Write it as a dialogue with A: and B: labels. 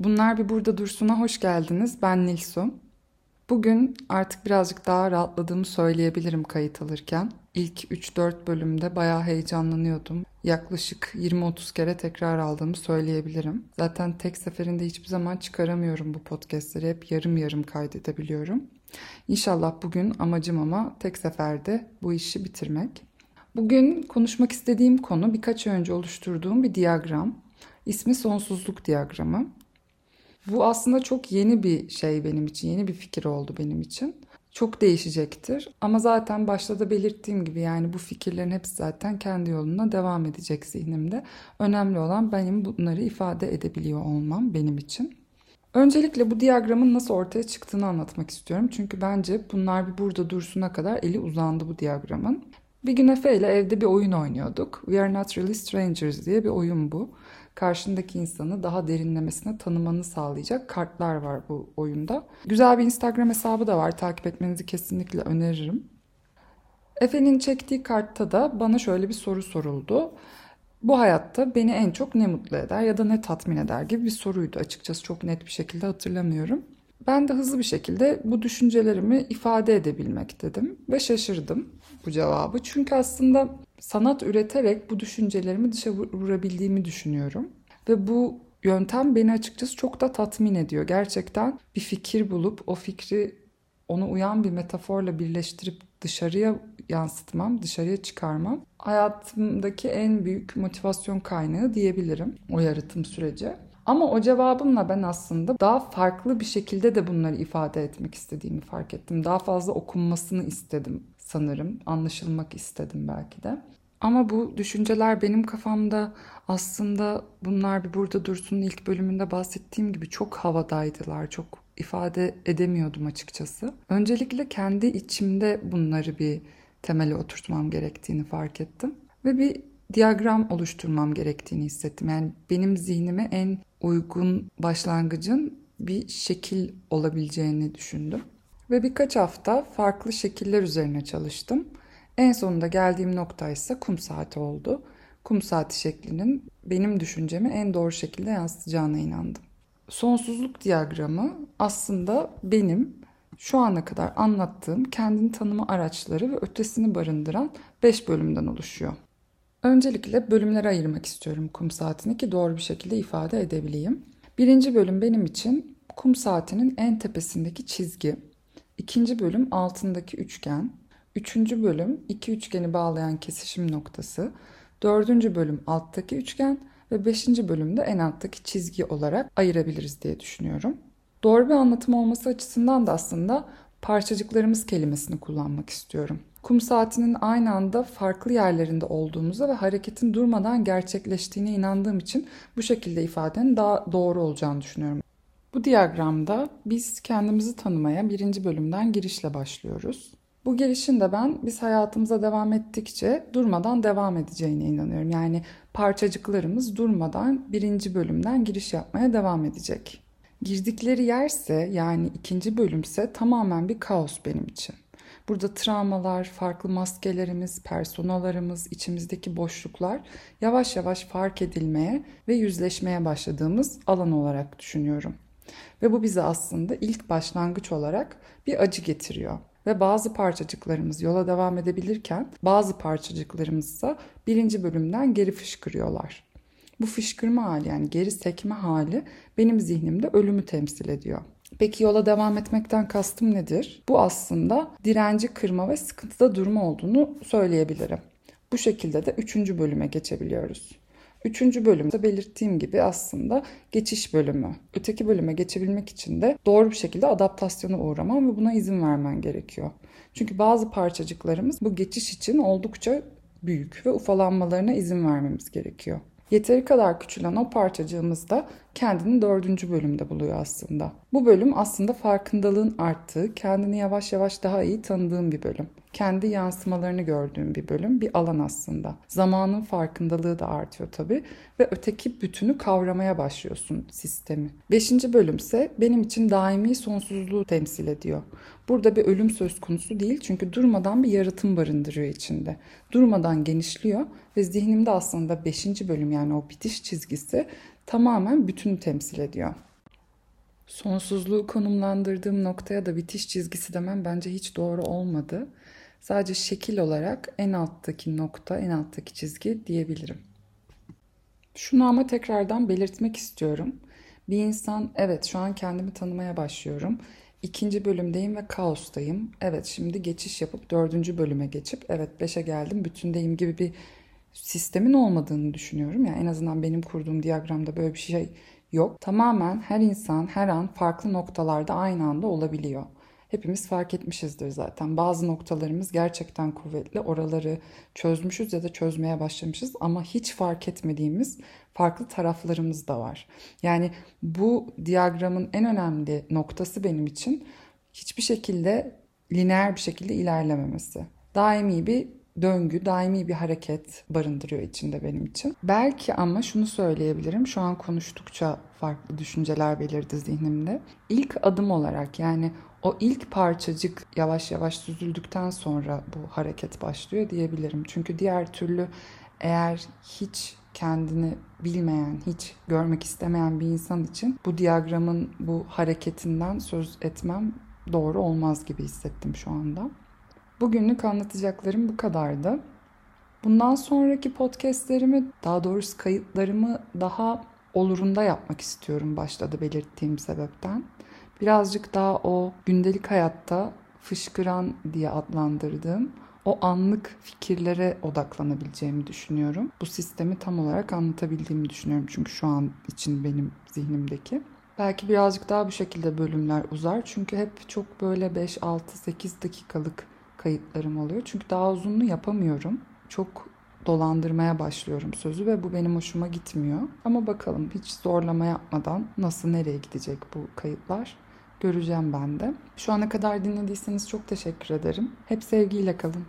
A: Bunlar bir burada dursuna hoş geldiniz. Ben Nilsu. Bugün artık birazcık daha rahatladığımı söyleyebilirim kayıt alırken. İlk 3-4 bölümde bayağı heyecanlanıyordum. Yaklaşık 20-30 kere tekrar aldığımı söyleyebilirim. Zaten tek seferinde hiçbir zaman çıkaramıyorum bu podcastleri. Hep yarım yarım kaydedebiliyorum. İnşallah bugün amacım ama tek seferde bu işi bitirmek. Bugün konuşmak istediğim konu birkaç önce oluşturduğum bir diyagram. İsmi sonsuzluk diyagramı. Bu aslında çok yeni bir şey benim için, yeni bir fikir oldu benim için. Çok değişecektir ama zaten başta da belirttiğim gibi yani bu fikirlerin hepsi zaten kendi yoluna devam edecek zihnimde. Önemli olan benim bunları ifade edebiliyor olmam benim için. Öncelikle bu diyagramın nasıl ortaya çıktığını anlatmak istiyorum. Çünkü bence bunlar bir burada dursuna kadar eli uzandı bu diyagramın. Bir gün Efe ile evde bir oyun oynuyorduk. We Are Not Really Strangers diye bir oyun bu karşındaki insanı daha derinlemesine tanımanı sağlayacak kartlar var bu oyunda. Güzel bir Instagram hesabı da var. Takip etmenizi kesinlikle öneririm. Efe'nin çektiği kartta da bana şöyle bir soru soruldu. Bu hayatta beni en çok ne mutlu eder ya da ne tatmin eder gibi bir soruydu. Açıkçası çok net bir şekilde hatırlamıyorum. Ben de hızlı bir şekilde bu düşüncelerimi ifade edebilmek dedim ve şaşırdım bu cevabı. Çünkü aslında sanat üreterek bu düşüncelerimi dışa vurabildiğimi düşünüyorum. Ve bu yöntem beni açıkçası çok da tatmin ediyor. Gerçekten bir fikir bulup o fikri ona uyan bir metaforla birleştirip dışarıya yansıtmam, dışarıya çıkarmam hayatımdaki en büyük motivasyon kaynağı diyebilirim o yaratım süreci. Ama o cevabımla ben aslında daha farklı bir şekilde de bunları ifade etmek istediğimi fark ettim. Daha fazla okunmasını istedim sanırım. Anlaşılmak istedim belki de. Ama bu düşünceler benim kafamda aslında bunlar bir burada dursun ilk bölümünde bahsettiğim gibi çok havadaydılar. Çok ifade edemiyordum açıkçası. Öncelikle kendi içimde bunları bir temele oturtmam gerektiğini fark ettim. Ve bir diyagram oluşturmam gerektiğini hissettim. Yani benim zihnime en uygun başlangıcın bir şekil olabileceğini düşündüm. Ve birkaç hafta farklı şekiller üzerine çalıştım. En sonunda geldiğim nokta ise kum saati oldu. Kum saati şeklinin benim düşüncemi en doğru şekilde yansıtacağına inandım. Sonsuzluk diyagramı aslında benim şu ana kadar anlattığım kendini tanıma araçları ve ötesini barındıran 5 bölümden oluşuyor. Öncelikle bölümlere ayırmak istiyorum kum saatini ki doğru bir şekilde ifade edebileyim. Birinci bölüm benim için kum saatinin en tepesindeki çizgi. İkinci bölüm altındaki üçgen. Üçüncü bölüm iki üçgeni bağlayan kesişim noktası. Dördüncü bölüm alttaki üçgen ve beşinci bölümde en alttaki çizgi olarak ayırabiliriz diye düşünüyorum. Doğru bir anlatım olması açısından da aslında parçacıklarımız kelimesini kullanmak istiyorum. Kum saatinin aynı anda farklı yerlerinde olduğumuza ve hareketin durmadan gerçekleştiğine inandığım için bu şekilde ifadenin daha doğru olacağını düşünüyorum. Bu diyagramda biz kendimizi tanımaya birinci bölümden girişle başlıyoruz. Bu girişin de ben biz hayatımıza devam ettikçe durmadan devam edeceğine inanıyorum. Yani parçacıklarımız durmadan birinci bölümden giriş yapmaya devam edecek. Girdikleri yerse yani ikinci bölümse tamamen bir kaos benim için. Burada travmalar, farklı maskelerimiz, personalarımız, içimizdeki boşluklar yavaş yavaş fark edilmeye ve yüzleşmeye başladığımız alan olarak düşünüyorum. Ve bu bize aslında ilk başlangıç olarak bir acı getiriyor. Ve bazı parçacıklarımız yola devam edebilirken bazı parçacıklarımız ise birinci bölümden geri fışkırıyorlar. Bu fışkırma hali yani geri sekme hali benim zihnimde ölümü temsil ediyor. Peki yola devam etmekten kastım nedir? Bu aslında direnci kırma ve sıkıntıda durma olduğunu söyleyebilirim. Bu şekilde de üçüncü bölüme geçebiliyoruz. Üçüncü bölümde belirttiğim gibi aslında geçiş bölümü. Öteki bölüme geçebilmek için de doğru bir şekilde adaptasyona uğraman ve buna izin vermen gerekiyor. Çünkü bazı parçacıklarımız bu geçiş için oldukça büyük ve ufalanmalarına izin vermemiz gerekiyor. Yeteri kadar küçülen o parçacığımız da kendini dördüncü bölümde buluyor aslında. Bu bölüm aslında farkındalığın arttığı, kendini yavaş yavaş daha iyi tanıdığın bir bölüm. Kendi yansımalarını gördüğün bir bölüm, bir alan aslında. Zamanın farkındalığı da artıyor tabii ve öteki bütünü kavramaya başlıyorsun sistemi. Beşinci bölümse benim için daimi sonsuzluğu temsil ediyor. Burada bir ölüm söz konusu değil çünkü durmadan bir yaratım barındırıyor içinde. Durmadan genişliyor ve zihnimde aslında 5. bölüm yani o bitiş çizgisi tamamen bütünü temsil ediyor. Sonsuzluğu konumlandırdığım noktaya da bitiş çizgisi demem bence hiç doğru olmadı. Sadece şekil olarak en alttaki nokta, en alttaki çizgi diyebilirim. Şunu ama tekrardan belirtmek istiyorum. Bir insan evet şu an kendimi tanımaya başlıyorum. İkinci bölümdeyim ve kaostayım. Evet şimdi geçiş yapıp dördüncü bölüme geçip evet beşe geldim bütündeyim gibi bir sistemin olmadığını düşünüyorum. Yani en azından benim kurduğum diyagramda böyle bir şey yok. Tamamen her insan her an farklı noktalarda aynı anda olabiliyor. Hepimiz fark etmişizdir zaten. Bazı noktalarımız gerçekten kuvvetli. Oraları çözmüşüz ya da çözmeye başlamışız ama hiç fark etmediğimiz farklı taraflarımız da var. Yani bu diyagramın en önemli noktası benim için hiçbir şekilde lineer bir şekilde ilerlememesi. Daimi bir döngü, daimi bir hareket barındırıyor içinde benim için. Belki ama şunu söyleyebilirim. Şu an konuştukça farklı düşünceler belirdi zihnimde. İlk adım olarak yani o ilk parçacık yavaş yavaş süzüldükten sonra bu hareket başlıyor diyebilirim. Çünkü diğer türlü eğer hiç kendini bilmeyen, hiç görmek istemeyen bir insan için bu diyagramın bu hareketinden söz etmem doğru olmaz gibi hissettim şu anda. Bugünlük anlatacaklarım bu kadardı. Bundan sonraki podcastlerimi, daha doğrusu kayıtlarımı daha olurunda yapmak istiyorum başta belirttiğim sebepten. Birazcık daha o gündelik hayatta fışkıran diye adlandırdığım o anlık fikirlere odaklanabileceğimi düşünüyorum. Bu sistemi tam olarak anlatabildiğimi düşünüyorum çünkü şu an için benim zihnimdeki. Belki birazcık daha bu şekilde bölümler uzar çünkü hep çok böyle 5, 6, 8 dakikalık kayıtlarım oluyor. Çünkü daha uzunlu yapamıyorum. Çok dolandırmaya başlıyorum sözü ve bu benim hoşuma gitmiyor. Ama bakalım hiç zorlama yapmadan nasıl nereye gidecek bu kayıtlar göreceğim ben de. Şu ana kadar dinlediyseniz çok teşekkür ederim. Hep sevgiyle kalın.